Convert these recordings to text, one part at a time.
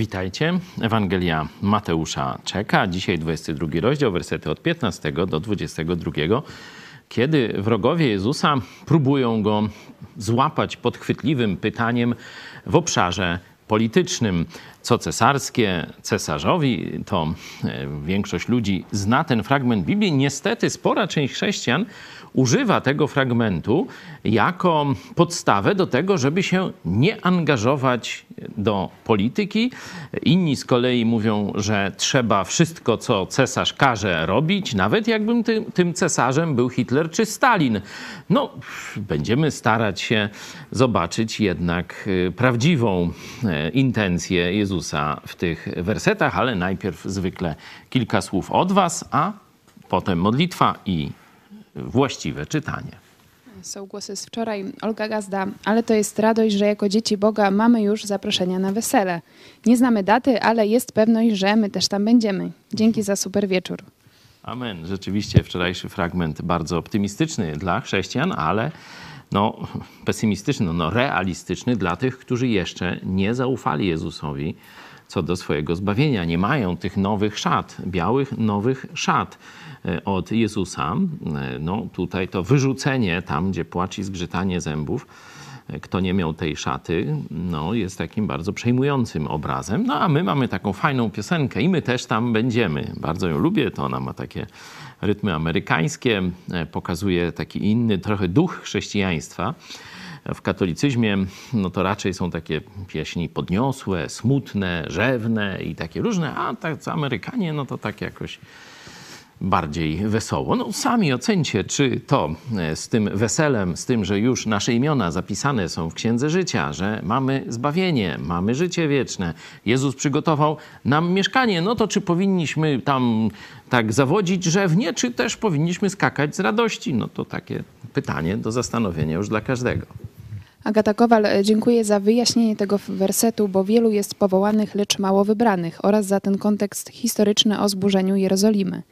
Witajcie. Ewangelia Mateusza czeka. Dzisiaj 22 rozdział, wersety od 15 do 22. Kiedy wrogowie Jezusa próbują go złapać podchwytliwym pytaniem w obszarze politycznym. Co cesarskie cesarzowi, to e, większość ludzi zna ten fragment Biblii. Niestety spora część chrześcijan używa tego fragmentu jako podstawę do tego, żeby się nie angażować do polityki. Inni z kolei mówią, że trzeba wszystko, co cesarz każe robić, nawet jakbym ty, tym cesarzem był Hitler czy Stalin. No, będziemy starać się zobaczyć jednak y, prawdziwą y, intencję Jezusa w tych wersetach, ale najpierw zwykle kilka słów od Was, a potem modlitwa i właściwe czytanie. Są głosy z wczoraj. Olga Gazda, ale to jest radość, że jako dzieci Boga mamy już zaproszenia na wesele. Nie znamy daty, ale jest pewność, że my też tam będziemy. Dzięki za super wieczór. Amen. Rzeczywiście wczorajszy fragment bardzo optymistyczny dla chrześcijan, ale no, pesymistyczny, no, no realistyczny dla tych, którzy jeszcze nie zaufali Jezusowi co do swojego zbawienia. Nie mają tych nowych szat, białych nowych szat. E, od Jezusa. E, no tutaj to wyrzucenie tam, gdzie płacz i zgrzytanie zębów, e, kto nie miał tej szaty, no, jest takim bardzo przejmującym obrazem. No a my mamy taką fajną piosenkę i my też tam będziemy. Bardzo ją lubię, to ona ma takie rytmy amerykańskie, pokazuje taki inny trochę duch chrześcijaństwa. W katolicyzmie no to raczej są takie pieśni podniosłe, smutne, rzewne i takie różne, a tak Amerykanie no to tak jakoś bardziej wesoło. No sami ocencie, czy to e, z tym weselem, z tym, że już nasze imiona zapisane są w Księdze Życia, że mamy zbawienie, mamy życie wieczne, Jezus przygotował nam mieszkanie, no to czy powinniśmy tam tak zawodzić rzewnie, czy też powinniśmy skakać z radości? No to takie pytanie do zastanowienia już dla każdego. Agata Kowal, e, dziękuję za wyjaśnienie tego wersetu, bo wielu jest powołanych, lecz mało wybranych oraz za ten kontekst historyczny o zburzeniu Jerozolimy.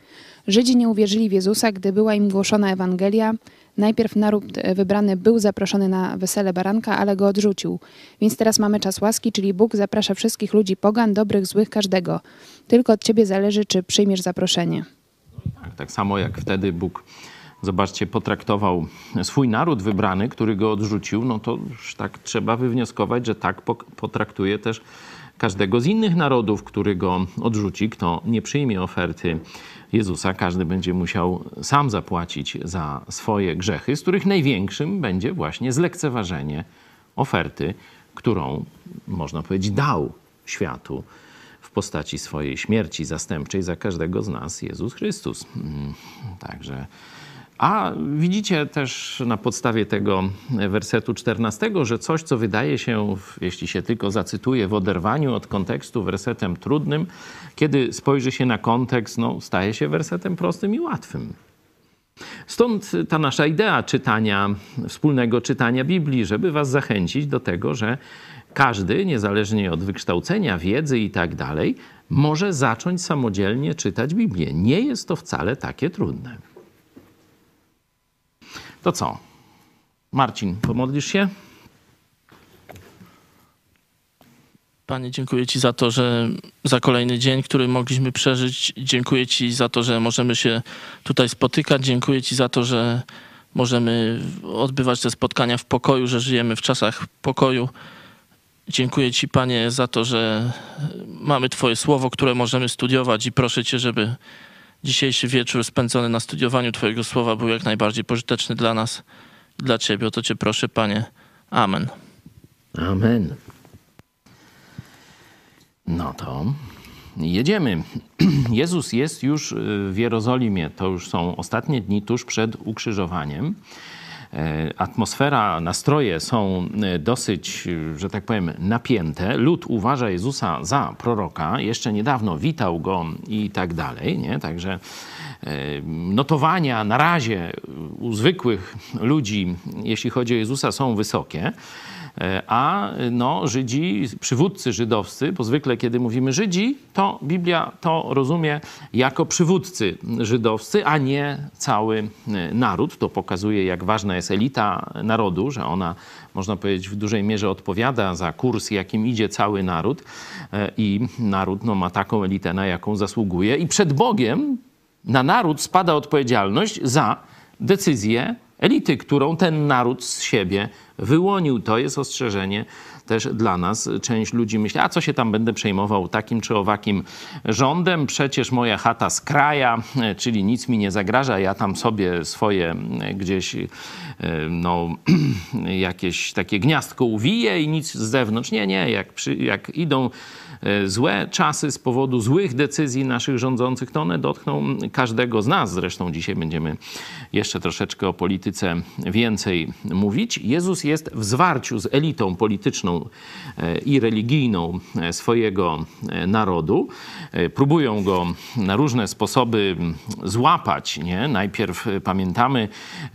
Żydzi nie uwierzyli w Jezusa, gdy była im głoszona Ewangelia. Najpierw naród e, wybrany był zaproszony na wesele baranka, ale go odrzucił. Więc teraz mamy czas łaski, czyli Bóg zaprasza wszystkich ludzi pogan, dobrych, złych, każdego. Tylko od ciebie zależy, czy przyjmiesz zaproszenie. tak, tak samo jak wtedy Bóg, zobaczcie, potraktował swój naród wybrany, który go odrzucił, no to już tak trzeba wywnioskować, że tak potraktuje też każdego z innych narodów, który go odrzuci, kto nie przyjmie oferty Jezusa, każdy będzie musiał sam zapłacić za swoje grzechy, z których największym będzie właśnie zlekceważenie oferty, którą, można powiedzieć, dał światu w postaci swojej śmierci zastępczej za każdego z nas Jezus Chrystus. Mm, także a widzicie też na podstawie tego wersetu 14, że coś, co wydaje się, jeśli się tylko zacytuje, w oderwaniu od kontekstu, wersetem trudnym, kiedy spojrzy się na kontekst, no, staje się wersetem prostym i łatwym. Stąd ta nasza idea czytania, wspólnego czytania Biblii, żeby Was zachęcić do tego, że każdy, niezależnie od wykształcenia, wiedzy i tak dalej, może zacząć samodzielnie czytać Biblię. Nie jest to wcale takie trudne. To co? Marcin, pomodlisz się? Panie, dziękuję Ci za to, że za kolejny dzień, który mogliśmy przeżyć. Dziękuję Ci za to, że możemy się tutaj spotykać. Dziękuję Ci za to, że możemy odbywać te spotkania w pokoju, że żyjemy w czasach pokoju. Dziękuję Ci, Panie, za to, że mamy Twoje słowo, które możemy studiować i proszę Cię, żeby dzisiejszy wieczór spędzony na studiowaniu Twojego słowa był jak najbardziej pożyteczny dla nas, dla Ciebie. O to Cię proszę, Panie. Amen. Amen. No to jedziemy. Jezus jest już w Jerozolimie. To już są ostatnie dni tuż przed ukrzyżowaniem. E, atmosfera, nastroje są e, dosyć, że tak powiem, napięte. Lud uważa Jezusa za proroka. Jeszcze niedawno witał go i tak dalej. Nie? Także e, notowania na razie u zwykłych ludzi, jeśli chodzi o Jezusa, są wysokie. E, a no, Żydzi, przywódcy żydowscy, bo zwykle kiedy mówimy Żydzi, to Biblia to rozumie jako przywódcy żydowscy, a nie cały e, naród. To pokazuje, jak ważna jest elita narodu, że ona, można powiedzieć, w dużej mierze odpowiada za kurs, jakim idzie cały naród. E, I naród no, ma taką elitę, na jaką zasługuje. I przed Bogiem na naród spada odpowiedzialność za decyzję elity, którą ten naród z siebie wyłonił. To jest ostrzeżenie też dla nas. Część ludzi myśli, a co się tam będę przejmował takim czy owakim rządem? Przecież moja chata z kraja, czyli nic mi nie zagraża, ja tam sobie swoje gdzieś e, no, jakieś takie gniazdko uwiję i nic z zewnątrz. Nie, nie, jak, przy, jak idą E, złe czasy z powodu złych decyzji naszych rządzących, to one dotkną każdego z nas. Zresztą dzisiaj będziemy jeszcze troszeczkę o polityce więcej mówić. Jezus jest w zwarciu z elitą polityczną e, i religijną e, swojego narodu. Próbują go na różne sposoby złapać. Nie? Najpierw pamiętamy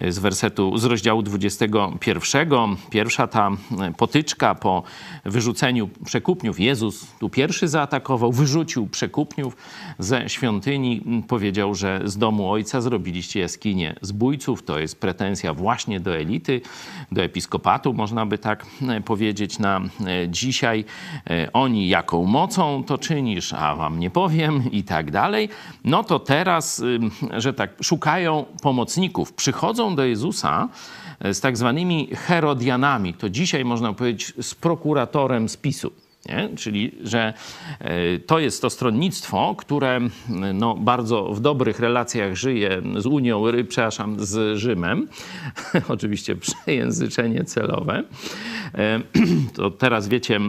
z wersetu, z rozdziału 21, pierwsza ta potyczka po wyrzuceniu przekupniów. Jezus tu pierwszy zaatakował, wyrzucił przekupniów ze świątyni, powiedział, że z domu ojca zrobiliście jaskinię zbójców. To jest pretensja właśnie do elity, do episkopatu, można by tak e, powiedzieć na e, dzisiaj. E, oni jaką mocą to czynisz, a wam nie powiem i tak dalej. No to teraz, że tak, szukają pomocników. Przychodzą do Jezusa z tak zwanymi Herodianami. To dzisiaj można powiedzieć z prokuratorem spisu. Nie? Czyli, że e, to jest to stronnictwo, które no, bardzo w dobrych relacjach żyje z Unią, przepraszam, z Rzymem. Oczywiście przejęzyczenie celowe. E, to teraz wiecie,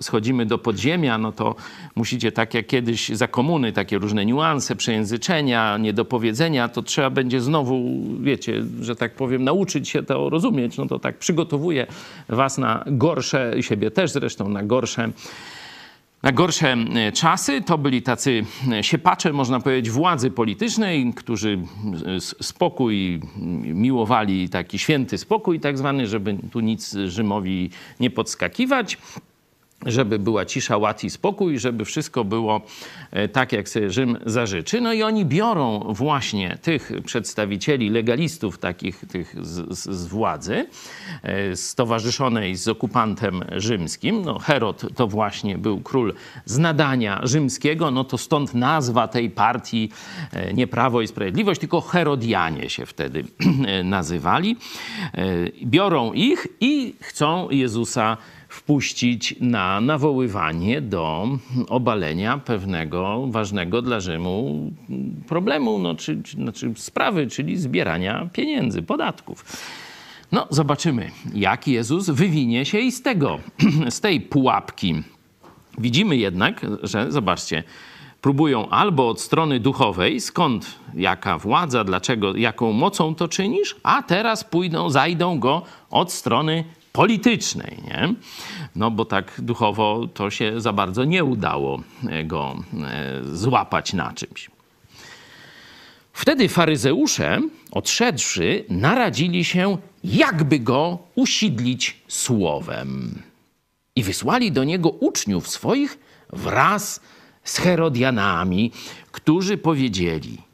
schodzimy do podziemia, no to musicie tak jak kiedyś za komuny, takie różne niuanse, przejęzyczenia, niedopowiedzenia, to trzeba będzie znowu, wiecie, że tak powiem, nauczyć się to rozumieć. No to tak przygotowuje was na gorsze, siebie też zresztą, na gorsze na gorsze e, czasy. To byli tacy e, siepacze, można powiedzieć, władzy politycznej, którzy spokój miłowali, taki święty spokój tak zwany, żeby tu nic Rzymowi nie podskakiwać żeby była cisza, ład i spokój, żeby wszystko było e, tak, jak sobie Rzym zażyczy. No i oni biorą właśnie tych przedstawicieli, legalistów takich tych z, z, władzy, e, stowarzyszonej z okupantem rzymskim. No Herod to właśnie był król z nadania rzymskiego, no to stąd nazwa tej partii e, nie Prawo i Sprawiedliwość, tylko Herodianie się wtedy nazywali. Biorą ich i chcą Jezusa wpuścić na nawoływanie do obalenia pewnego ważnego dla Rzymu problemu, no, czy, czy, znaczy sprawy, czyli zbierania pieniędzy, podatków. No, zobaczymy, jak Jezus wywinie się i z tego, z tej pułapki. Widzimy jednak, że zobaczcie, próbują albo od strony duchowej, skąd jaka władza, dlaczego, jaką mocą to czynisz, a teraz pójdą, zajdą go od strony politycznej, nie? No bo tak duchowo to się za bardzo nie udało e, go e, złapać na czymś. Wtedy faryzeusze, odszedłszy, naradzili się, jakby go usidlić słowem. I wysłali do niego uczniów swoich wraz z Herodianami, którzy powiedzieli –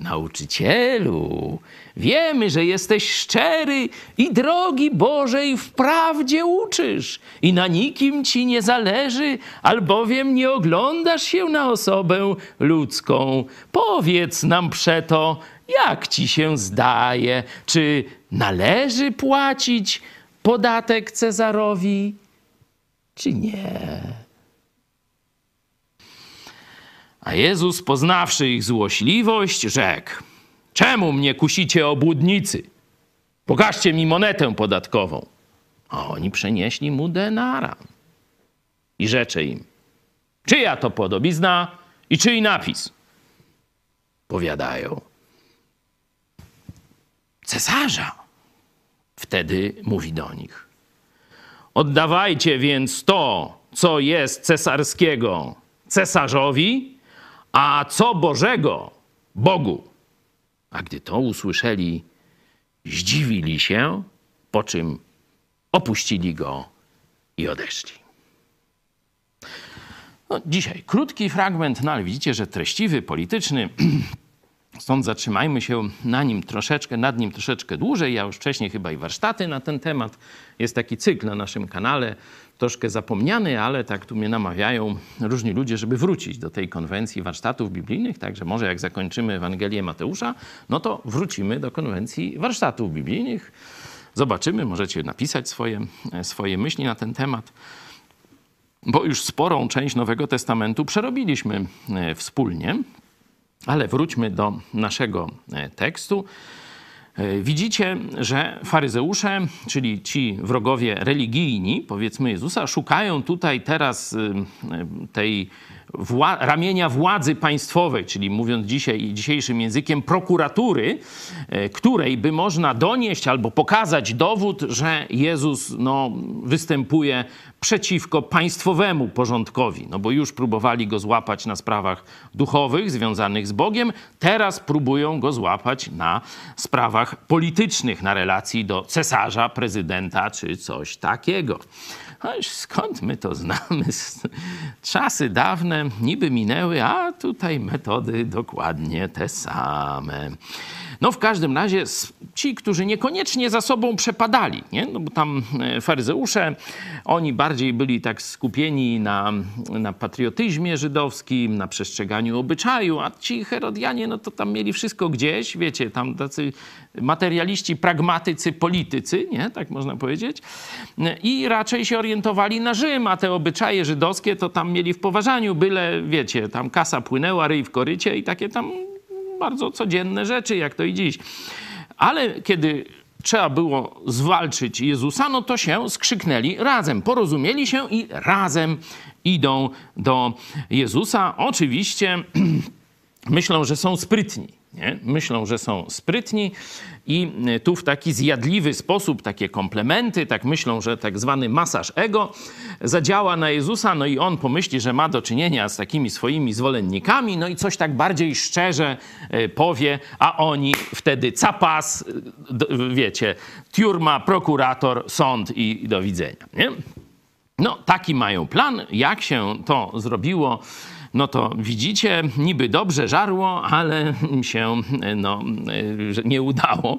Nauczycielu, wiemy, że jesteś szczery i drogi Bożej wprawdzie uczysz i na nikim ci nie zależy, albowiem nie oglądasz się na osobę ludzką. Powiedz nam przeto, jak ci się zdaje, czy należy płacić podatek Cezarowi, czy nie? A Jezus, poznawszy ich złośliwość, rzekł: Czemu mnie kusicie, obłudnicy? Pokażcie mi monetę podatkową. A oni przenieśli mu denara. I rzecze im: Czyja to podobizna i czyj napis? Powiadają: Cesarza. Wtedy mówi do nich: Oddawajcie więc to, co jest cesarskiego, cesarzowi, a co Bożego Bogu. A gdy to usłyszeli, zdziwili się, po czym opuścili go i odeszli. No, dzisiaj krótki fragment, no ale widzicie, że treściwy, polityczny. Stąd zatrzymajmy się na nim troszeczkę, nad nim troszeczkę dłużej. Ja już wcześniej chyba i warsztaty na ten temat. Jest taki cykl na naszym kanale, troszkę zapomniany, ale tak tu mnie namawiają różni ludzie, żeby wrócić do tej konwencji warsztatów biblijnych. Także może jak zakończymy Ewangelię Mateusza, no to wrócimy do konwencji warsztatów biblijnych. Zobaczymy, możecie napisać swoje, swoje myśli na ten temat bo już sporą część Nowego Testamentu przerobiliśmy e, wspólnie. Ale wróćmy do naszego e, tekstu. E, widzicie, że faryzeusze, czyli ci wrogowie religijni, powiedzmy Jezusa, szukają tutaj teraz tej wła ramienia władzy państwowej, czyli mówiąc dzisiaj dzisiejszym językiem prokuratury, e, której by można donieść albo pokazać dowód, że Jezus no, występuje przeciwko państwowemu porządkowi. No bo już próbowali go złapać na sprawach duchowych związanych z Bogiem, teraz próbują go złapać na sprawach politycznych, na relacji do cesarza, prezydenta czy coś takiego. Ależ skąd my to znamy? Czasy dawne niby minęły, a tutaj metody dokładnie te same. No w każdym razie ci, którzy niekoniecznie za sobą przepadali, nie? No bo tam e, faryzeusze, oni bardziej byli tak skupieni na, na patriotyzmie żydowskim, na przestrzeganiu obyczaju, a ci Herodianie, no to tam mieli wszystko gdzieś, wiecie, tam tacy materialiści, pragmatycy, politycy, nie? Tak można powiedzieć. I raczej się orientowali na Rzym, a te obyczaje żydowskie to tam mieli w poważaniu, byle, wiecie, tam kasa płynęła, ryj w korycie i takie tam bardzo codzienne rzeczy, jak to i dziś. Ale kiedy trzeba było zwalczyć Jezusa, no to się skrzyknęli razem, porozumieli się i razem idą do Jezusa. Oczywiście myślą, że są sprytni. Nie? Myślą, że są sprytni i e, tu w taki zjadliwy sposób, takie komplementy, tak myślą, że tak zwany masaż ego zadziała na Jezusa, no i on pomyśli, że ma do czynienia z takimi swoimi zwolennikami, no i coś tak bardziej szczerze e, powie, a oni wtedy capas, e, wiecie, tiurma, prokurator, sąd i do widzenia. Nie? No, taki mają plan. Jak się to zrobiło? No to widzicie, niby dobrze żarło, ale się no, nie udało.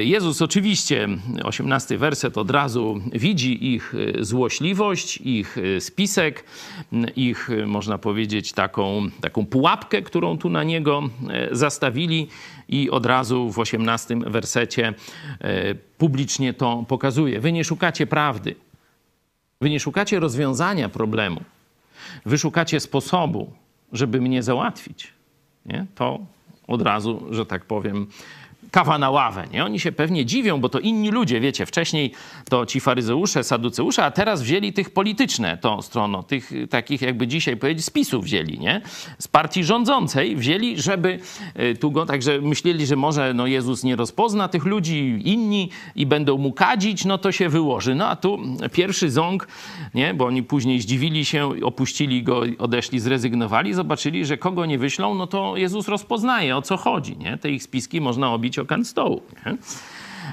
Jezus oczywiście, 18 werset od razu widzi ich złośliwość, ich spisek, ich, można powiedzieć, taką, taką pułapkę, którą tu na niego zastawili i od razu w 18 wersecie publicznie to pokazuje. Wy nie szukacie prawdy, wy nie szukacie rozwiązania problemu wyszukacie sposobu, żeby mnie załatwić, nie? to od razu, że tak powiem, kawa na ławę. Nie? Oni się pewnie dziwią, bo to inni ludzie, wiecie, wcześniej to ci faryzeusze, saduceusze, a teraz wzięli tych polityczne to strono, tych takich jakby dzisiaj powiedzieć spisów wzięli, nie? Z partii rządzącej wzięli, żeby y, tu go, także myśleli, że może no Jezus nie rozpozna tych ludzi, inni i będą mu kadzić, no to się wyłoży. No a tu pierwszy ząg, nie? Bo oni później zdziwili się, opuścili go, odeszli, zrezygnowali, zobaczyli, że kogo nie wyślą, no to Jezus rozpoznaje, o co chodzi, nie? Te ich spiski można obić okan stołu. Nie?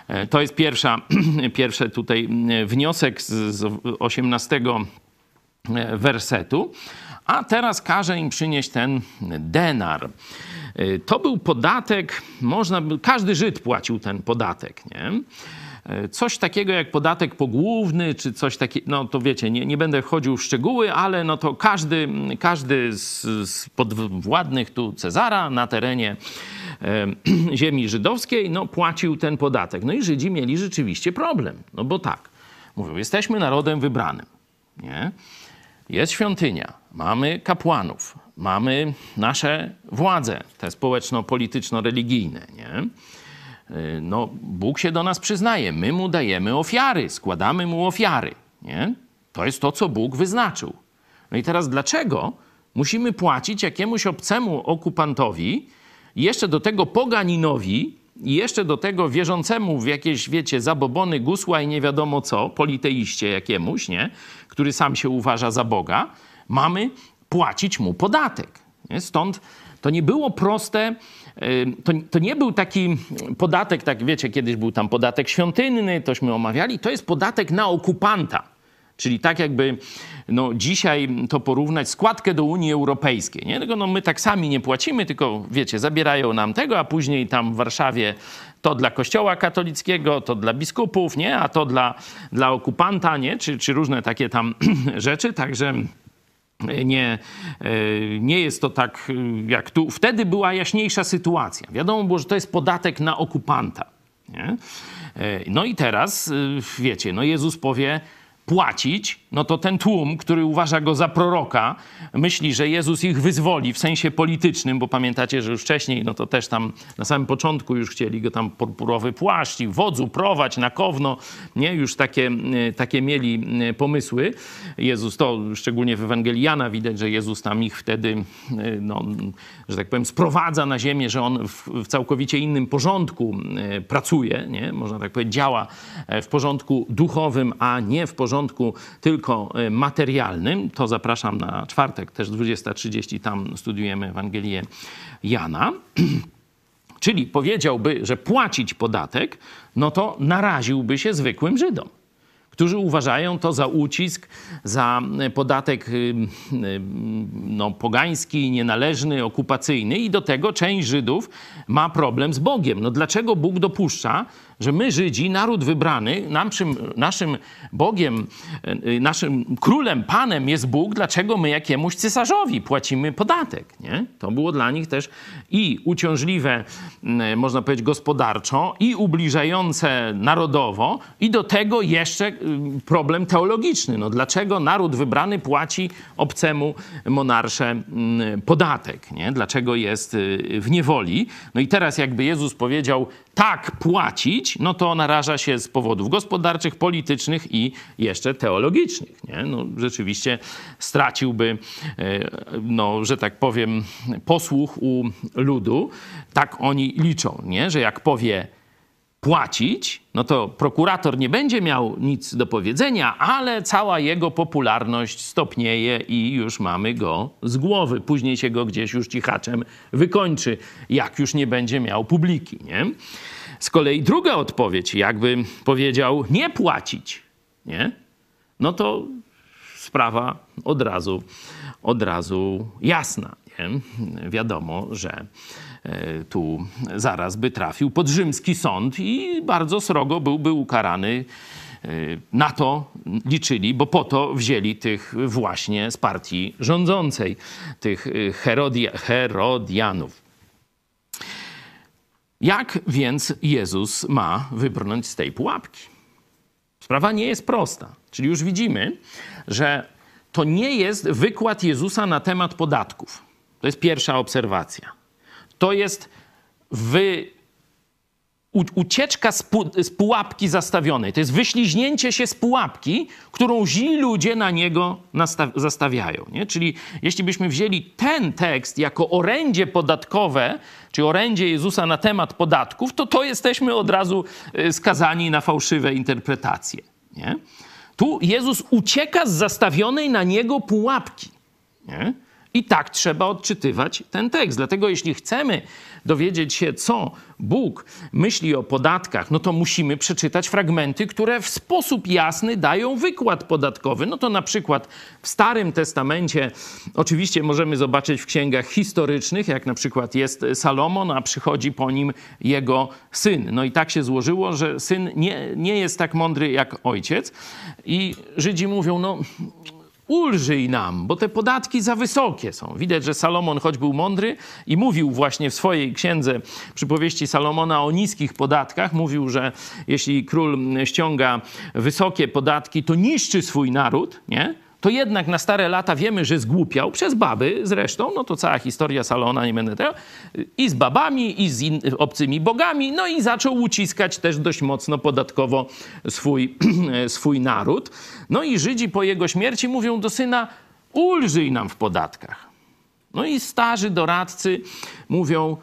E, to jest pierwsza, pierwszy tutaj wniosek z 18 e, wersetu. A teraz każe im przynieść ten denar. E, to był podatek, można by, każdy Żyd płacił ten podatek, nie? Coś takiego jak podatek pogłówny, czy coś takiego, no to wiecie, nie, nie będę wchodził w szczegóły, ale no to każdy, każdy z, z podwładnych tu Cezara na terenie ziemi żydowskiej, no płacił ten podatek. No i Żydzi mieli rzeczywiście problem, no bo tak, mówią, jesteśmy narodem wybranym, nie? Jest świątynia, mamy kapłanów, mamy nasze władze, te społeczno-polityczno-religijne, nie? Y, no, Bóg się do nas przyznaje, my mu dajemy ofiary, składamy mu ofiary. Nie? To jest to, co Bóg wyznaczył. No i teraz dlaczego musimy płacić jakiemuś obcemu okupantowi, jeszcze do tego poganinowi, jeszcze do tego wierzącemu w jakieś, wiecie, zabobony, gusła i nie wiadomo co, politeiście jakiemuś, nie? który sam się uważa za Boga, mamy płacić mu podatek. Nie? Stąd to nie było proste, to, to nie był taki podatek, tak wiecie, kiedyś był tam podatek świątynny, tośmy omawiali, to jest podatek na okupanta. Czyli tak jakby no, dzisiaj to porównać składkę do Unii Europejskiej. Nie? Tylko no, my tak sami nie płacimy, tylko wiecie, zabierają nam tego, a później tam w Warszawie to dla kościoła katolickiego, to dla biskupów, nie? a to dla, dla okupanta, nie? Czy, czy różne takie tam rzeczy. Także nie, e, nie jest to tak jak tu. Wtedy była jaśniejsza sytuacja. Wiadomo było, że to jest podatek na okupanta. Nie? E, no i teraz, e, wiecie, no Jezus powie, płacić, no to ten tłum, który uważa go za proroka, myśli, że Jezus ich wyzwoli w sensie politycznym, bo pamiętacie, że już wcześniej, no to też tam na samym początku już chcieli go tam purpurowy płaszcz i wodzu prowadź na kowno, nie? Już takie, e, takie mieli e, pomysły. Jezus, to szczególnie w Ewangelii Jana widać, że Jezus tam ich wtedy, e, no, że tak powiem, sprowadza na ziemię, że on w, w całkowicie innym porządku pracuje, nie? Można tak powiedzieć, działa w porządku duchowym, a nie w porządku porządku tylko e, materialnym, to zapraszam na czwartek, też 20.30, tam studiujemy Ewangelię Jana. Czyli powiedziałby, że płacić podatek, no to naraziłby się zwykłym Żydom którzy uważają to za ucisk, za e, podatek y, y, no, pogański, nienależny, okupacyjny i do tego część Żydów ma problem z Bogiem. No dlaczego Bóg dopuszcza, że my Żydzi, naród wybrany, naszym, naszym Bogiem, y, naszym królem, panem jest Bóg, dlaczego my jakiemuś cesarzowi płacimy podatek? Nie? To było dla nich też i uciążliwe, można powiedzieć, gospodarczo, i ubliżające narodowo, i do tego jeszcze problem teologiczny. No, dlaczego naród wybrany płaci obcemu monarsze podatek? Nie? Dlaczego jest w niewoli? No i teraz jakby Jezus powiedział tak płacić, no to naraża się z powodów gospodarczych, politycznych i jeszcze teologicznych. Nie? No, rzeczywiście straciłby, y, no, że tak powiem, posłuch u ludu. Tak oni liczą, nie? że jak powie płacić, no to prokurator nie będzie miał nic do powiedzenia, ale cała jego popularność stopnieje i już mamy go z głowy. Później się go gdzieś już cichaczem wykończy, jak już nie będzie miał publiki. Nie? Z kolei druga odpowiedź, jakby powiedział nie płacić, nie? no to sprawa od razu, od razu jasna. Nie? Wiadomo, że E, tu zaraz by trafił pod rzymski sąd i bardzo srogo byłby ukarany. E, na to liczyli, bo po to wzięli tych właśnie z partii rządzącej, tych e, Herodia, Herodianów. Jak więc Jezus ma wybrnąć z tej pułapki? Sprawa nie jest prosta. Czyli już widzimy, że to nie jest wykład Jezusa na temat podatków. To jest pierwsza obserwacja to jest wy, ucieczka z, pu, z, pułapki zastawionej. To jest wyśliźnięcie się z pułapki, którą źli ludzie na niego nastaw, zastawiają. Nie? Czyli jeśli byśmy wzięli ten tekst jako orędzie podatkowe, czy orędzie Jezusa na temat podatków, to to jesteśmy od razu y, skazani na fałszywe interpretacje. Nie? Tu Jezus ucieka z zastawionej na niego pułapki. Nie? I tak trzeba odczytywać ten tekst. Dlatego jeśli chcemy dowiedzieć się, co Bóg myśli o podatkach, no to musimy przeczytać fragmenty, które w sposób jasny dają wykład podatkowy. No to na przykład w Starym Testamencie oczywiście możemy zobaczyć w księgach historycznych, jak na przykład jest Salomon, a przychodzi po nim jego syn. No i tak się złożyło, że syn nie, nie jest tak mądry jak ojciec. I Żydzi mówią, no ulżyj nam, bo te podatki za wysokie są. Widać, że Salomon, choć był mądry i mówił właśnie w swojej księdze przypowieści Salomona o niskich podatkach, mówił, że jeśli król ściąga wysokie podatki, to niszczy swój naród, nie? To jednak na stare lata wiemy, że zgłupiał przez baby zresztą, no to cała historia Salona, nie będę tego, i z babami, i z in, obcymi bogami, no i zaczął uciskać też dość mocno podatkowo swój, swój naród. No i Żydzi po jego śmierci mówią do syna, ulżyj nam w podatkach. No i starzy doradcy mówią,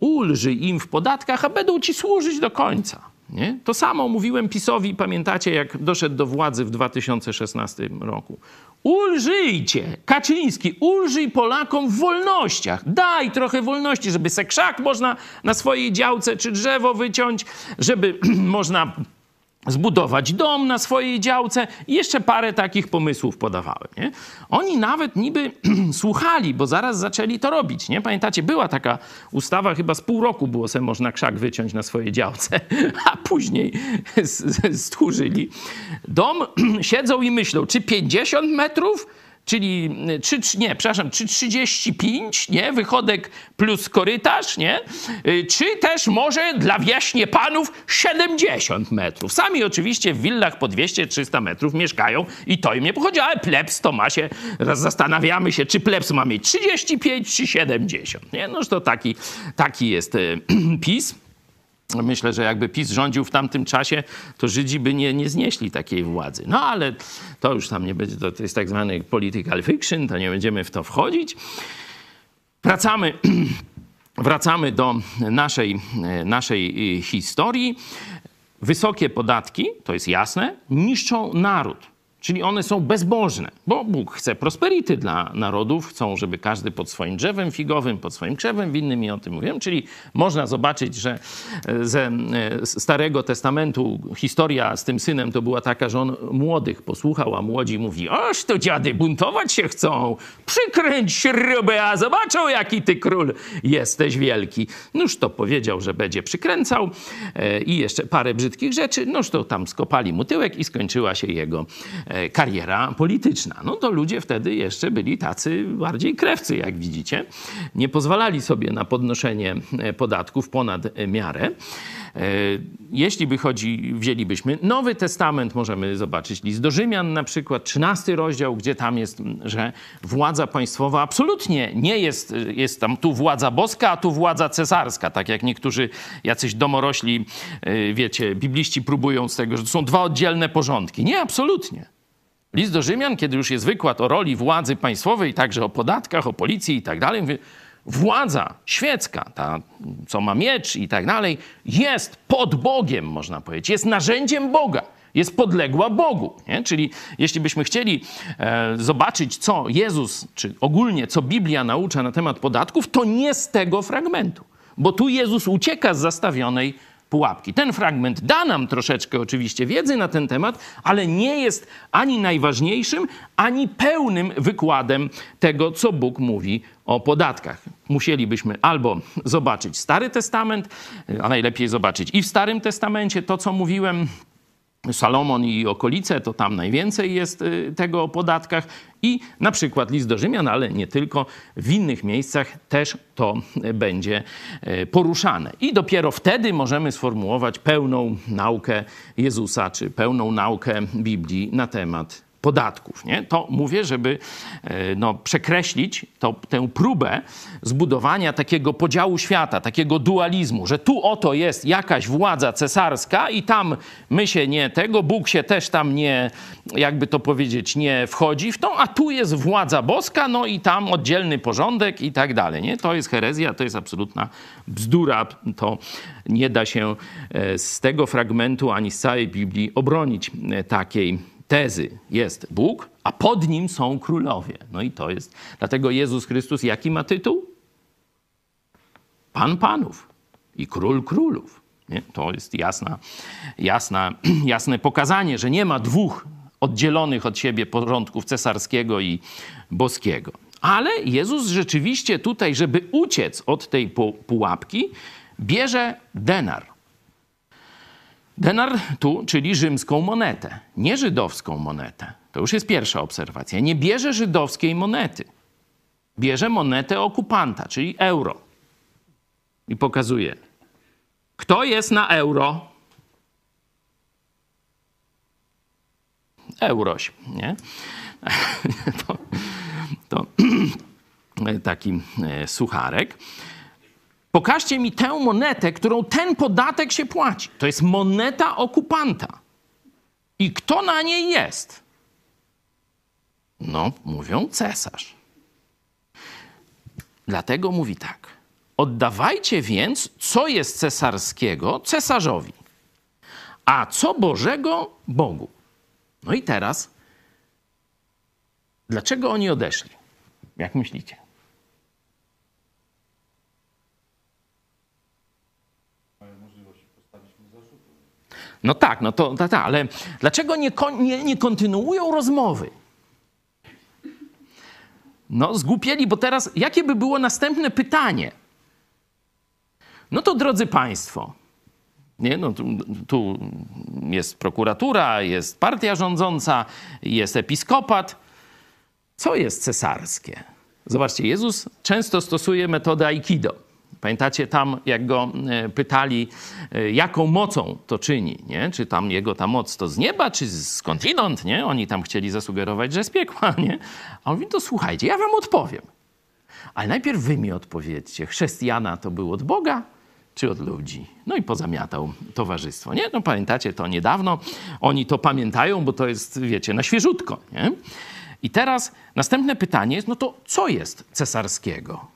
ulżyj im w podatkach, a będą ci służyć do końca. Nie? To samo mówiłem PiSowi, pamiętacie, jak doszedł do władzy w 2016 roku. Ulżyjcie, Kaczyński, ulżyj Polakom w wolnościach. Daj trochę wolności, żeby se krzak można na swojej działce czy drzewo wyciąć, żeby można zbudować dom na swojej działce i jeszcze parę takich pomysłów podawałem. Nie? Oni nawet niby słuchali, bo zaraz zaczęli to robić. Nie? Pamiętacie, była taka ustawa, chyba z pół roku było sobie można krzak wyciąć na swojej działce, a później stchórzyli. Dom siedzą i myślą, czy 50 metrów, czyli czy, nie, przepraszam, czy 35, nie, wychodek plus korytarz, nie, y, czy też może dla wieśnie panów 70 metrów. Sami oczywiście w willach po 200-300 metrów mieszkają i to im nie pochodzi, ale plebs to ma się, raz zastanawiamy się, czy plebs ma mieć 35 czy 70, nie, noż to taki, taki jest y, PiS. Myślę, że jakby PiS rządził w tamtym czasie, to Żydzi by nie, nie znieśli takiej władzy. No ale to już tam nie będzie, to, jest tak zwany political fiction, to nie będziemy w to wchodzić. Wracamy, wracamy do naszej, naszej historii. Wysokie podatki, to jest jasne, niszczą naród. Czyli one są bezbożne, bo Bóg chce prosperity dla narodów, chcą, żeby każdy pod swoim drzewem figowym, pod swoim krzewem winnym i o tym mówiłem. Czyli można zobaczyć, że e, ze e, Starego Testamentu historia z tym synem to była taka, że on młodych posłuchał, a młodzi mówi, oż to dziady buntować się chcą, przykręć śrubę, a zobaczą jaki ty król jesteś wielki. Noż to powiedział, że będzie przykręcał e, i jeszcze parę brzydkich rzeczy, noż to tam skopali mu tyłek i skończyła się jego kariera polityczna. No to ludzie wtedy jeszcze byli tacy bardziej krewcy, jak widzicie. Nie pozwalali sobie na podnoszenie e, podatków ponad miarę. E, jeśli by chodzi, wzięlibyśmy Nowy Testament, możemy zobaczyć list do Rzymian na przykład, 13 rozdział, gdzie tam jest, że władza państwowa absolutnie nie jest, jest tam tu władza boska, a tu władza cesarska, tak jak niektórzy jacyś domorośli, wiecie, bibliści próbują z tego, że to są dwa oddzielne porządki. Nie, absolutnie. List do Rzymian, kiedy już jest wykład o roli władzy państwowej, także o podatkach, o policji i tak dalej, władza świecka, ta, co ma miecz i tak dalej, jest pod Bogiem, można powiedzieć, jest narzędziem Boga, jest podległa Bogu. Nie? Czyli jeśli byśmy chcieli e, zobaczyć, co Jezus, czy ogólnie co Biblia naucza na temat podatków, to nie z tego fragmentu, bo tu Jezus ucieka z zastawionej pułapki. Ten fragment da nam troszeczkę oczywiście wiedzy na ten temat, ale nie jest ani najważniejszym, ani pełnym wykładem tego, co Bóg mówi o podatkach. Musielibyśmy albo zobaczyć Stary Testament, a najlepiej zobaczyć i w Starym Testamencie to, co mówiłem Salomon i okolice, to tam najwięcej jest y, tego o podatkach i na przykład list do Rzymian, ale nie tylko, w innych miejscach też to będzie y, poruszane. I dopiero wtedy możemy sformułować pełną naukę Jezusa, czy pełną naukę Biblii na temat podatków. Nie? To mówię, żeby e, no, przekreślić to, tę próbę zbudowania takiego podziału świata, takiego dualizmu, że tu oto jest jakaś władza cesarska i tam my się nie tego, Bóg się też tam nie, jakby to powiedzieć, nie wchodzi w to, a tu jest władza boska, no i tam oddzielny porządek i tak dalej. Nie? To jest herezja, to jest absolutna bzdura. To nie da się e, z tego fragmentu ani z całej Biblii obronić e, takiej tezy jest Bóg, a pod nim są królowie. No i to jest. Dlatego Jezus Chrystus jaki ma tytuł? Pan Panów i Król Królów. Nie? To jest jasna, jasna, jasne pokazanie, że nie ma dwóch oddzielonych od siebie porządków cesarskiego i boskiego. Ale Jezus rzeczywiście tutaj, żeby uciec od tej pułapki, bierze denar. Denar tu, czyli rzymską monetę, nie żydowską monetę. To już jest pierwsza obserwacja. Nie bierze żydowskiej monety. Bierze monetę okupanta, czyli euro. I pokazuje. Kto jest na euro? Euroś, nie? To, to taki e, sucharek. Pokażcie mi tę monetę, którą ten podatek się płaci. To jest moneta okupanta. I kto na niej jest? No, mówią cesarz. Dlatego mówi tak. Oddawajcie więc, co jest cesarskiego, cesarzowi, a co Bożego, Bogu. No i teraz, dlaczego oni odeszli? Jak myślicie? No tak, no to tak, ta, ale dlaczego nie, nie, nie kontynuują rozmowy? No, zgłupieli, bo teraz jakie by było następne pytanie? No to drodzy Państwo, nie? No, tu, tu jest prokuratura, jest partia rządząca, jest episkopat. Co jest cesarskie? Zobaczcie, Jezus często stosuje metodę aikido. Pamiętacie tam, jak go e, pytali, e, jaką mocą to czyni, nie? Czy tam jego ta moc to z nieba, czy skądinąd, nie? Oni tam chcieli zasugerować, że z piekła, nie? A on mówi, to słuchajcie, ja wam odpowiem. Ale najpierw wy mi odpowiedzcie, chrześcijana to był od Boga, czy od ludzi. No i pozamiatał towarzystwo, nie? No pamiętacie to niedawno, oni to pamiętają, bo to jest, wiecie, na świeżutko, nie? I teraz następne pytanie jest, no to co jest cesarskiego?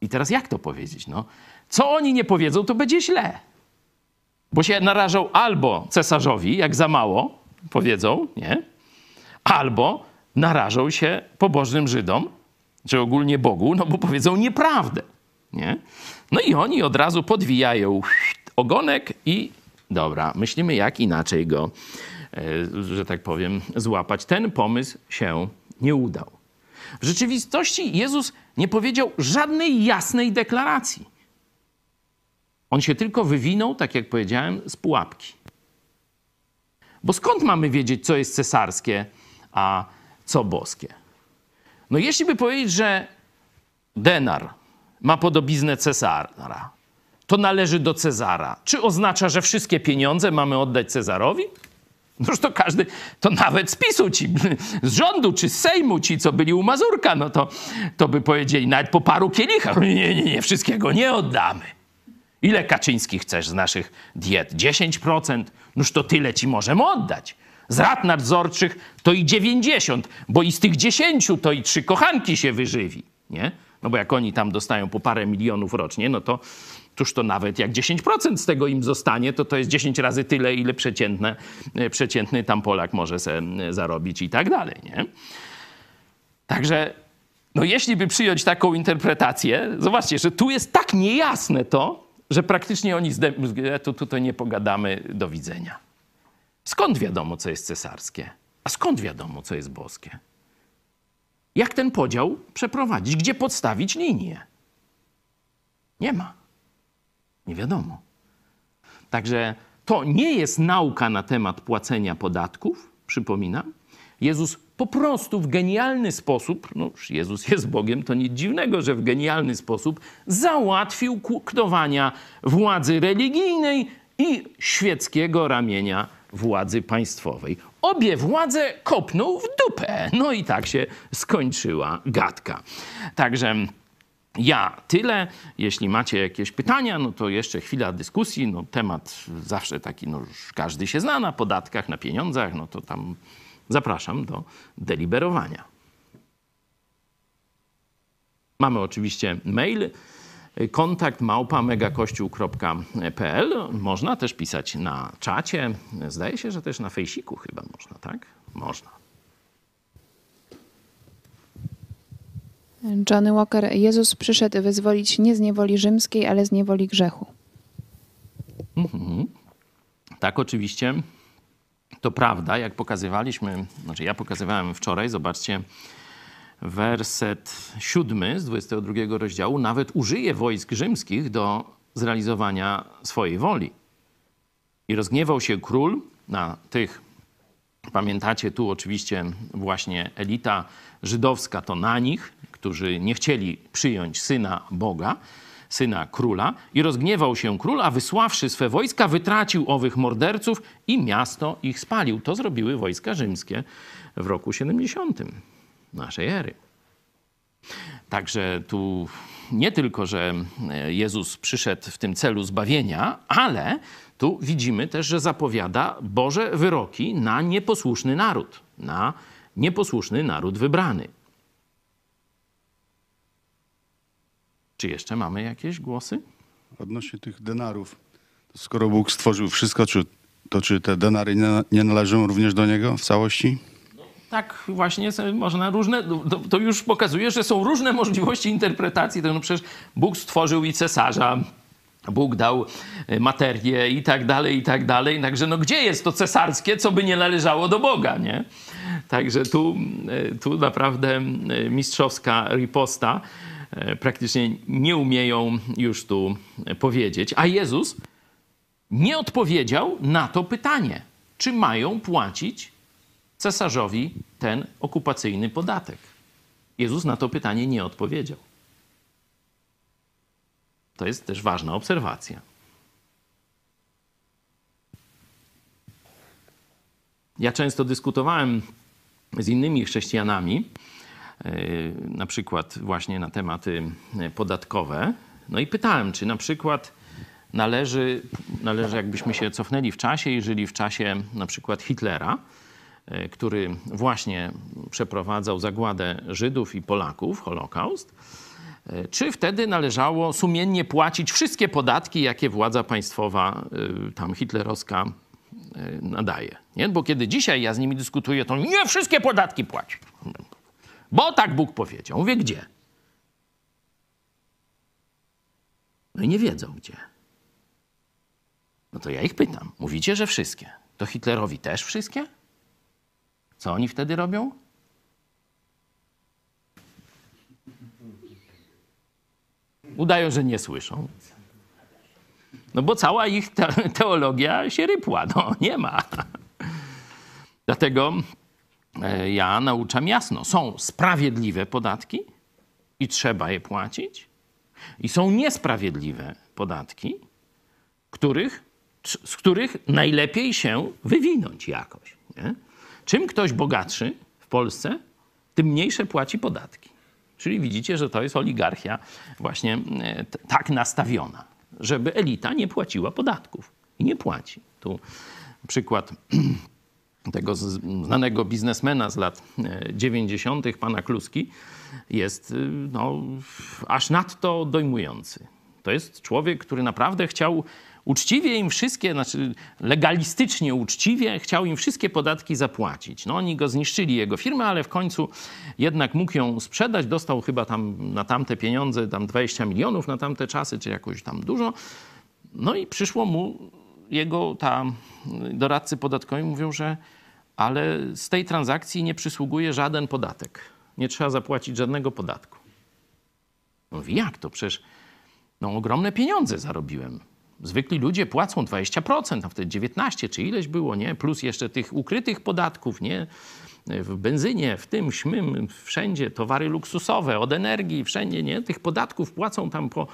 I teraz jak to powiedzieć? No, co oni nie powiedzą, to będzie źle. Bo się narażą albo cesarzowi, jak za mało powiedzą, nie? Albo narażą się pobożnym Żydom, czy ogólnie Bogu, no bo powiedzą nieprawdę, nie? No i oni od razu podwijają ogonek i dobra, myślimy jak inaczej go, e, że tak powiem, złapać. Ten pomysł się nie udał. W rzeczywistości Jezus nie powiedział żadnej jasnej deklaracji. On się tylko wywinął, tak jak powiedziałem, z pułapki. Bo skąd mamy wiedzieć, co jest cesarskie, a co boskie? No jeśli by powiedzieć, że denar ma podobiznę Cezara, to należy do Cezara. Czy oznacza, że wszystkie pieniądze mamy oddać Cezarowi? Noż to każdy, to nawet z PiSu ci, z rządu czy z Sejmu ci, co byli u Mazurka, no to, to by powiedzieli nawet po paru kielichach, nie, nie, nie, wszystkiego nie oddamy. Ile Kaczyński chcesz z naszych diet? 10%? Noż to tyle ci możemy oddać. Z rad nadzorczych to i 90, bo i z tych 10 to i trzy kochanki się wyżywi, nie? No bo jak oni tam dostają po parę milionów rocznie, no to Tuż to nawet jak 10% z tego im zostanie, to to jest 10 razy tyle, ile przeciętne, przeciętny tam Polak może sobie zarobić i tak dalej. Nie? Także no jeśli by przyjąć taką interpretację, zobaczcie, że tu jest tak niejasne to, że praktycznie oni zdem- tu tutaj nie pogadamy, do widzenia. Skąd wiadomo, co jest cesarskie? A skąd wiadomo, co jest boskie? Jak ten podział przeprowadzić? Gdzie podstawić linię? Nie ma. Nie wiadomo. Także to nie jest nauka na temat płacenia podatków, przypominam. Jezus po prostu w genialny sposób, no Jezus jest Bogiem, to nic dziwnego, że w genialny sposób załatwił kuktowania władzy religijnej i świeckiego ramienia władzy państwowej. Obie władze kopnął w dupę. No i tak się skończyła gadka. Także ja tyle. Jeśli macie jakieś pytania, no to jeszcze chwila dyskusji. No, temat zawsze taki, no już każdy się zna na podatkach, na pieniądzach, no to tam zapraszam do deliberowania. Mamy oczywiście mail kontakt małpa megakościół.pl. Można też pisać na czacie. Zdaje się, że też na fejsiku chyba można, tak? Można. Johnny Walker, Jezus przyszedł wyzwolić nie z niewoli rzymskiej, ale z niewoli grzechu. Tak, oczywiście. To prawda, jak pokazywaliśmy, znaczy ja pokazywałem wczoraj, zobaczcie, werset siódmy z 22 rozdziału nawet użyje wojsk rzymskich do zrealizowania swojej woli. I rozgniewał się król na tych, pamiętacie tu oczywiście właśnie elita żydowska to na nich, którzy nie chcieli przyjąć syna Boga, syna króla, i rozgniewał się król, a wysławszy swe wojska, wytracił owych morderców i miasto ich spalił. To zrobiły wojska rzymskie w roku 70 naszej ery. Także tu nie tylko, że Jezus przyszedł w tym celu zbawienia, ale tu widzimy też, że zapowiada Boże wyroki na nieposłuszny naród, na nieposłuszny naród wybrany. Czy jeszcze mamy jakieś głosy? Odnośnie tych denarów, skoro Bóg stworzył wszystko, czy, to czy te denary nie, nie należą również do Niego w całości? Tak, właśnie można różne. To, to już pokazuje, że są różne możliwości interpretacji. No przecież Bóg stworzył i cesarza, Bóg dał e, materię i tak dalej, i tak dalej. Także no gdzie jest to cesarskie, co by nie należało do Boga, nie? Także tu, e, tu naprawdę e, mistrzowska riposta. Praktycznie nie umieją już tu powiedzieć. A Jezus nie odpowiedział na to pytanie, czy mają płacić cesarzowi ten okupacyjny podatek. Jezus na to pytanie nie odpowiedział. To jest też ważna obserwacja. Ja często dyskutowałem z innymi chrześcijanami, e, na przykład właśnie na tematy podatkowe. No i pytałem, czy na przykład należy, należy jakbyśmy się cofnęli w czasie i żyli w czasie na przykład Hitlera, e, który właśnie przeprowadzał zagładę Żydów i Polaków, Holokaust, e, czy wtedy należało sumiennie płacić wszystkie podatki, jakie władza państwowa, e, tam hitlerowska, nadaje. Nie? Bo kiedy dzisiaj ja z nimi dyskutuję, to nie wszystkie podatki płaci. Bo tak Bóg powiedział. Mówię, gdzie? No i nie wiedzą gdzie. No to ja ich pytam. Mówicie, że wszystkie. To Hitlerowi też wszystkie? Co oni wtedy robią? Udają, że nie słyszą. No bo cała ich te teologia się rypła. No nie ma. Dlatego ja nauczam jasno. Są sprawiedliwe podatki i trzeba je płacić. I są niesprawiedliwe podatki, których z których najlepiej się wywinąć jakoś. Nie? Czym ktoś bogatszy w Polsce, tym mniejsze płaci podatki. Czyli widzicie, że to jest oligarchia właśnie e, tak nastawiona, żeby elita nie płaciła podatków. I nie płaci. Tu przykład tego znanego biznesmena z lat 90., e, pana Kluski, jest y, no, aż nadto dojmujący. To jest człowiek, który naprawdę chciał uczciwie im wszystkie, znaczy legalistycznie uczciwie, chciał im wszystkie podatki zapłacić. No oni go zniszczyli, jego firmę, ale w końcu jednak mógł ją sprzedać. Dostał chyba tam na tamte pieniądze, tam 20 milionów na tamte czasy, czy jakoś tam dużo. No i przyszło mu jego ta doradcy podatkowi mówią, że ale z tej transakcji nie przysługuje żaden podatek. Nie trzeba zapłacić żadnego podatku. Mówi, jak to? Przecież no, ogromne pieniądze zarobiłem. Zwykli ludzie płacą 20%, a wtedy 19 czy ileś było, nie? Plus jeszcze tych ukrytych podatków, nie? W benzynie, w tym, śmym, wszędzie towary luksusowe, od energii, wszędzie, nie? Tych podatków płacą tam po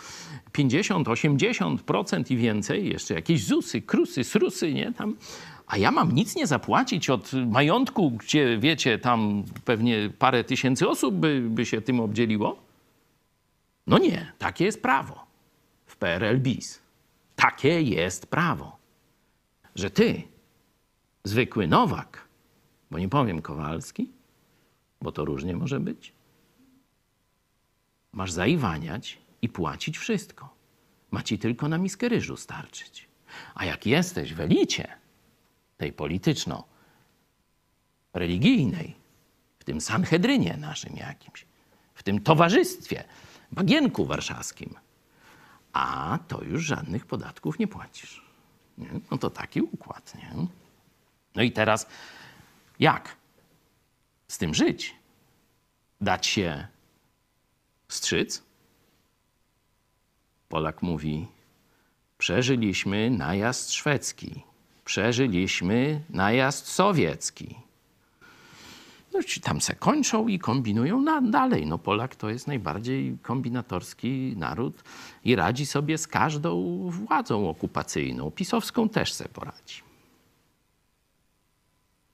50, 80% i więcej. Jeszcze jakieś ZUSy, krusy, srusy, nie? Tam. A ja mam nic nie zapłacić od majątku, gdzie wiecie, tam pewnie parę tysięcy osób by, by się tym obdzieliło? No nie, takie jest prawo w PRL bis. Takie jest prawo, że ty, zwykły Nowak, bo nie powiem Kowalski, bo to różnie może być, masz zaiwaniać i płacić wszystko. Ma ci tylko na miskę ryżu starczyć. A jak jesteś w elicie tej polityczno-religijnej, w tym Sanhedrynie naszym jakimś, w tym towarzystwie, bagienku warszawskim, a to już żadnych podatków nie płacisz. Nie? No to taki układ. Nie? No i teraz jak z tym żyć? Dać się strzyc? Polak mówi: Przeżyliśmy najazd szwedzki, przeżyliśmy najazd sowiecki. No, ci tam se kończą i kombinują na, dalej. No Polak to jest najbardziej kombinatorski naród i radzi sobie z każdą władzą okupacyjną. Pisowską też se poradzi.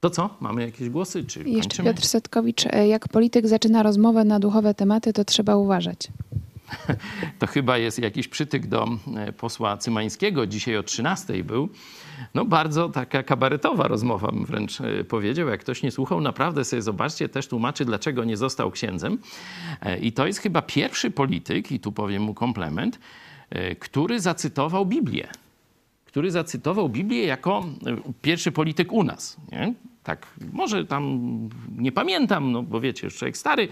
To co? Mamy jakieś głosy? Czy Jeszcze kończymy? Piotr Setkowicz, e, jak polityk zaczyna rozmowę na duchowe tematy, to trzeba uważać. To chyba jest jakiś przytyk do e, posła Cymańskiego. Dzisiaj o 13 był. No bardzo taka kabaretowa rozmowa, bym wręcz e, powiedział. Jak ktoś nie słuchał, naprawdę sobie zobaczcie, też tłumaczy, dlaczego nie został księdzem. I to jest chyba pierwszy polityk, i tu powiem mu komplement, który zacytował Biblię. Który zacytował Biblię jako pierwszy polityk u nas. Nie? Tak, może tam nie pamiętam, no bo wiecie, już człowiek stary,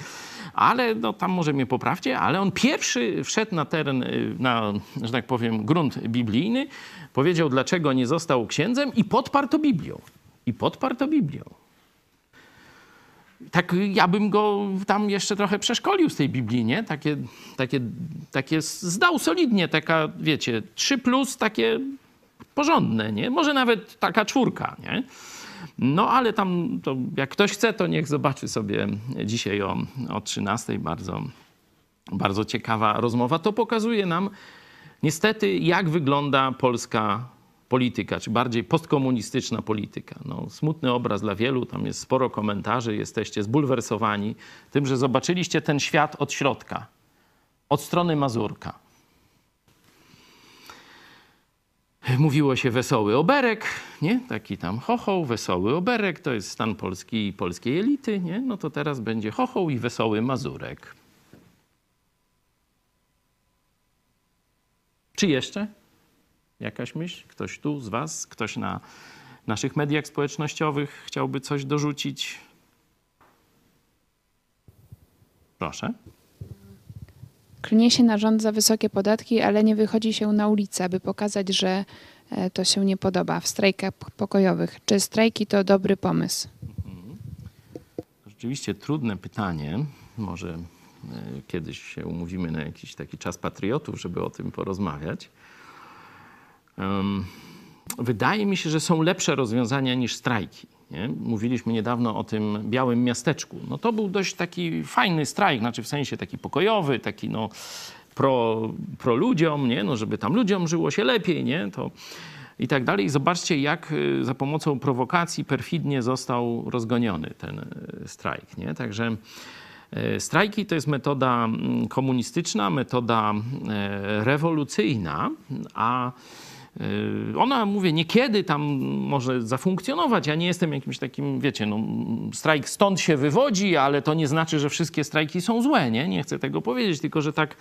ale no, tam może mnie poprawcie, ale on pierwszy wszedł na teren, y, na, że tak powiem, grunt biblijny, powiedział, dlaczego nie został księdzem i podparł to Biblią. I podparł to Biblią tak ja bym go tam jeszcze trochę przeszkolił z tej Biblii, nie? Takie, takie, takie zdał solidnie, taka, wiecie, 3 plus takie porządne, nie? Może nawet taka czwórka, nie? No ale tam, to jak ktoś chce, to niech zobaczy sobie dzisiaj o, o 13. Bardzo, bardzo ciekawa rozmowa. To pokazuje nam niestety, jak wygląda polska polityka, czy bardziej postkomunistyczna polityka. No, smutny obraz dla wielu, tam jest sporo komentarzy, jesteście zbulwersowani tym, że zobaczyliście ten świat od środka, od strony Mazurka. Mówiło się wesoły oberek, nie? Taki tam chochoł, wesoły oberek, to jest stan Polski i polskiej elity, nie? No to teraz będzie chochoł i wesoły Mazurek. Czy jeszcze? Jakaś myśl? Ktoś tu z Was? Ktoś na naszych mediach społecznościowych chciałby coś dorzucić? Proszę. Klnie się na rząd za wysokie podatki, ale nie wychodzi się na ulicę, aby pokazać, że e, to się nie podoba w strajkach pokojowych. Czy strajki to dobry pomysł? Rzeczywiście trudne pytanie. Może e, kiedyś się umówimy na jakiś taki czas patriotów, żeby o tym porozmawiać. Um, wydaje mi się, że są lepsze rozwiązania niż strajki. Nie? Mówiliśmy niedawno o tym białym miasteczku. No to był dość taki fajny strajk, znaczy w sensie taki pokojowy, taki no pro, pro ludziom, nie? No, żeby tam ludziom żyło się lepiej, nie? To i tak dalej. I zobaczcie, jak y, za pomocą prowokacji perfidnie został rozgoniony ten y, strajk. Nie? Także y, strajki to jest metoda mm, komunistyczna, metoda rewolucyjna, a ona, mówię, niekiedy tam może zafunkcjonować. Ja nie jestem jakimś takim, wiecie, no, strajk stąd się wywodzi, ale to nie znaczy, że wszystkie strajki są złe, nie? Nie chcę tego powiedzieć, tylko że tak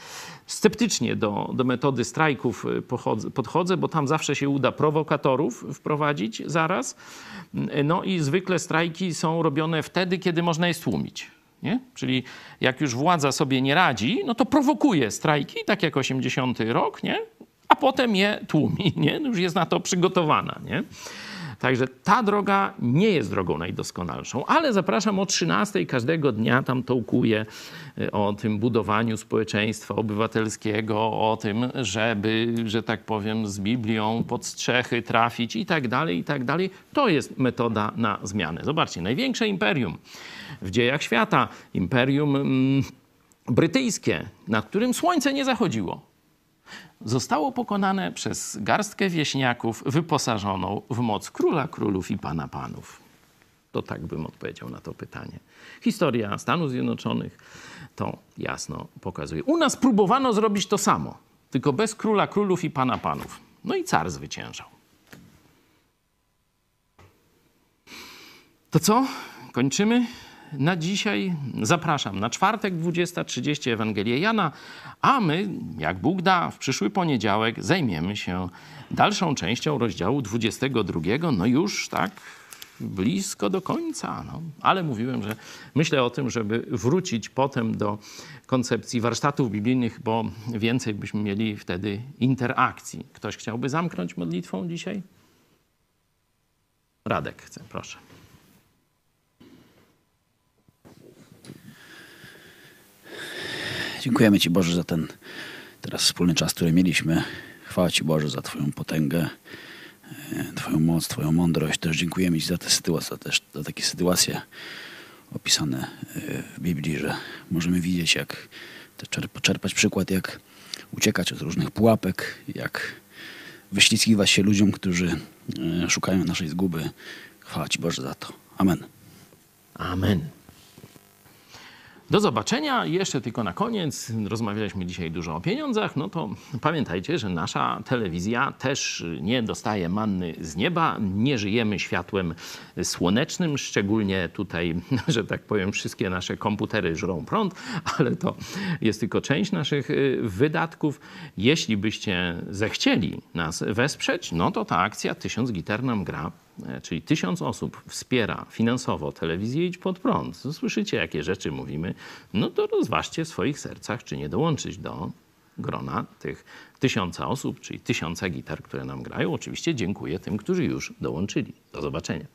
sceptycznie do, do metody strajków y, pochodzę, podchodzę, bo tam zawsze się uda prowokatorów wprowadzić zaraz. Yy, no i zwykle strajki są robione wtedy, kiedy można je stłumić. Nie? Czyli jak już władza sobie nie radzi, no to prowokuje strajki, tak jak 80 rok, nie? A potem je tłumi, nie? Już jest na to przygotowana, nie? Także ta droga nie jest drogą najdoskonalszą, ale zapraszam o 13 każdego dnia tam tołkuję y, o tym budowaniu społeczeństwa obywatelskiego, o tym, żeby, że tak powiem, z Biblią pod strzechy trafić i tak dalej, i tak dalej. To jest metoda na zmianę. Zobaczcie, największe imperium w dziejach świata, imperium mm, brytyjskie, nad którym słońce nie zachodziło zostało pokonane przez garstkę wieśniaków wyposażoną w moc króla królów i pana panów. To tak bym odpowiedział na to pytanie. Historia Stanów Zjednoczonych to jasno pokazuje. U nas próbowano zrobić to samo, tylko bez króla królów i pana panów. No i car zwyciężał. To co? Kończymy? Na dzisiaj zapraszam na czwartek 20.30 Ewangelię Jana, a my, jak Bóg da, w przyszły poniedziałek zajmiemy się dalszą częścią rozdziału 22, no już tak blisko do końca. No. Ale mówiłem, że myślę o tym, żeby wrócić potem do koncepcji warsztatów biblijnych, bo więcej byśmy mieli wtedy interakcji. Ktoś chciałby zamknąć modlitwą dzisiaj? Radek chcę, proszę. Dziękujemy Ci Boże za ten teraz wspólny czas, który mieliśmy. Chwała Ci Boże za Twoją potęgę, e, Twoją moc, Twoją mądrość. Też dziękujemy Ci za te sytuacje, też za takie sytuacje opisane e, w Biblii, że możemy widzieć, jak czerpać przykład, jak uciekać od różnych pułapek, jak wyślizgiwać się ludziom, którzy e, szukają naszej zguby. Chwała Ci Boże za to. Amen. Amen. Do zobaczenia. Jeszcze tylko na koniec, rozmawialiśmy dzisiaj dużo o pieniądzach, no to pamiętajcie, że nasza telewizja też nie dostaje manny z nieba, nie żyjemy światłem słonecznym, szczególnie tutaj, że tak powiem, wszystkie nasze komputery żrą prąd, ale to jest tylko część naszych y, wydatków. Jeśli byście zechcieli nas wesprzeć, no to ta akcja 1000 gitar nam gra czyli tysiąc osób wspiera finansowo telewizję Idź Pod Prąd, słyszycie, jakie rzeczy mówimy, no to rozważcie w swoich sercach, czy nie dołączyć do grona tych tysiąca osób, czyli tysiąca gitar, które nam grają. Oczywiście dziękuję tym, którzy już dołączyli. Do zobaczenia.